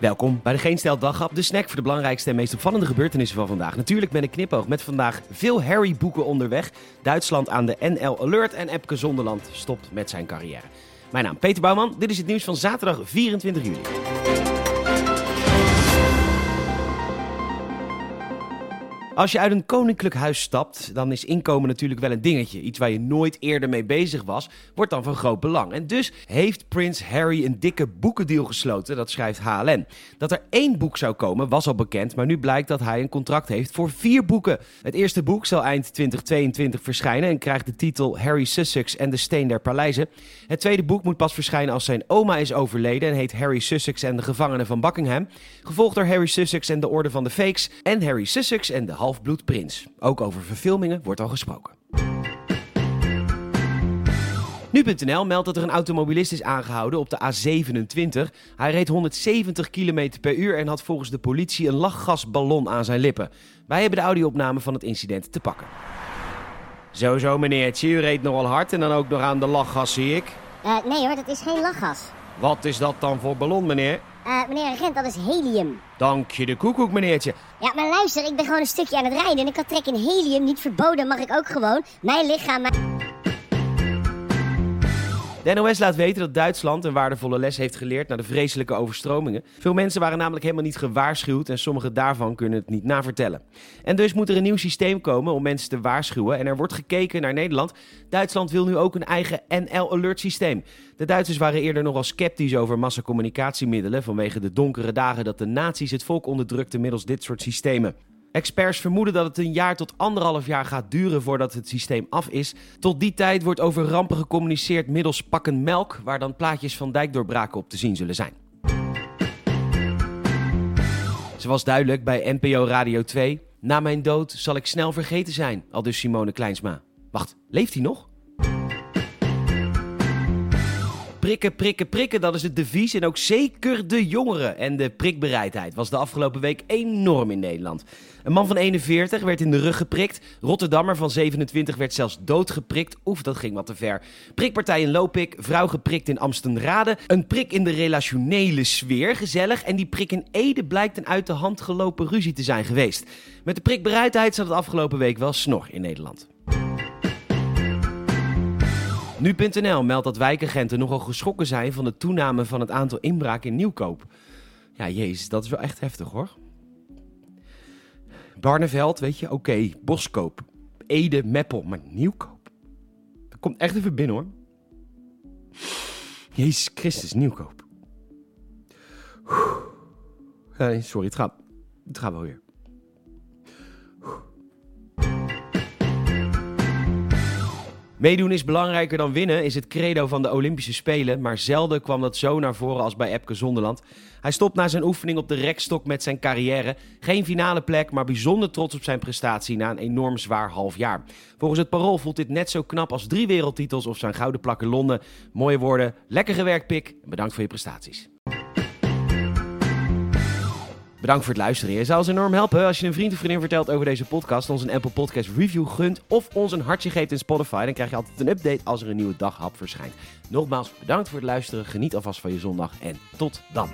Welkom bij de Geen Stel Daghap, de snack voor de belangrijkste en meest opvallende gebeurtenissen van vandaag. Natuurlijk met een knipoog met vandaag veel Harry-boeken onderweg. Duitsland aan de NL Alert en Epke Zonderland stopt met zijn carrière. Mijn naam Peter Bouwman, dit is het nieuws van zaterdag 24 juli. Als je uit een koninklijk huis stapt, dan is inkomen natuurlijk wel een dingetje. Iets waar je nooit eerder mee bezig was, wordt dan van groot belang. En dus heeft prins Harry een dikke boekendeal gesloten, dat schrijft HLN. Dat er één boek zou komen was al bekend, maar nu blijkt dat hij een contract heeft voor vier boeken. Het eerste boek zal eind 2022 verschijnen en krijgt de titel Harry Sussex en de Steen der Paleizen. Het tweede boek moet pas verschijnen als zijn oma is overleden en heet Harry Sussex en de Gevangenen van Buckingham. Gevolgd door Harry Sussex en de Orde van de Fakes en Harry Sussex en de Ook over verfilmingen wordt al gesproken. Nu.nl meldt dat er een automobilist is aangehouden op de A27. Hij reed 170 km per uur en had volgens de politie een lachgasballon aan zijn lippen. Wij hebben de audio-opname van het incident te pakken. Zo, zo meneertje, u reed nogal hard en dan ook nog aan de lachgas zie ik. Uh, nee hoor, dat is geen lachgas. Wat is dat dan voor ballon, meneer? Uh, meneer agent, dat is helium. Dank je de koekoek, meneertje. Ja, maar luister, ik ben gewoon een stukje aan het rijden en ik had trek in helium. Niet verboden, mag ik ook gewoon. Mijn lichaam... Mijn... De NOS laat weten dat Duitsland een waardevolle les heeft geleerd na de vreselijke overstromingen. Veel mensen waren namelijk helemaal niet gewaarschuwd en sommige daarvan kunnen het niet navertellen. En dus moet er een nieuw systeem komen om mensen te waarschuwen en er wordt gekeken naar Nederland. Duitsland wil nu ook een eigen NL-alert systeem. De Duitsers waren eerder nogal sceptisch over massacommunicatiemiddelen vanwege de donkere dagen dat de nazi's het volk onderdrukten middels dit soort systemen. Experts vermoeden dat het een jaar tot anderhalf jaar gaat duren voordat het systeem af is. Tot die tijd wordt over rampen gecommuniceerd middels pakken melk, waar dan plaatjes van dijkdoorbraken op te zien zullen zijn. Ze was duidelijk bij NPO Radio 2. Na mijn dood zal ik snel vergeten zijn, al dus Simone Kleinsma. Wacht, leeft hij nog? Prikken, prikken, prikken, dat is het devies. En ook zeker de jongeren. En de prikbereidheid was de afgelopen week enorm in Nederland. Een man van 41 werd in de rug geprikt. Rotterdammer van 27 werd zelfs doodgeprikt. Oef, dat ging wat te ver. Prikpartij in Lopik, vrouw geprikt in Amstenrade. Een prik in de relationele sfeer, gezellig. En die prik in Ede blijkt een uit de hand gelopen ruzie te zijn geweest. Met de prikbereidheid zat het afgelopen week wel snor in Nederland. Nu.nl meldt dat wijkagenten nogal geschrokken zijn van de toename van het aantal inbraken in Nieuwkoop. Ja, jezus, dat is wel echt heftig hoor. Barneveld, weet je, oké. Boskoop, Ede, Meppel, maar Nieuwkoop. Dat komt echt even binnen hoor. Jezus Christus, Nieuwkoop. sorry, het gaat, het gaat wel weer. Meedoen is belangrijker dan winnen, is het credo van de Olympische Spelen. Maar zelden kwam dat zo naar voren als bij Epke Zonderland. Hij stopt na zijn oefening op de rekstok met zijn carrière. Geen finale plek, maar bijzonder trots op zijn prestatie na een enorm zwaar half jaar. Volgens het parool voelt dit net zo knap als drie wereldtitels of zijn gouden plak in Londen. Mooie woorden, lekker gewerkt Pik bedankt voor je prestaties. Bedankt voor het luisteren. Je zou ons enorm helpen als je een vriend of vriendin vertelt over deze podcast, ons een Apple Podcast review gunt of ons een hartje geeft in Spotify. Dan krijg je altijd een update als er een nieuwe daghap verschijnt. Nogmaals, bedankt voor het luisteren. Geniet alvast van je zondag en tot dan.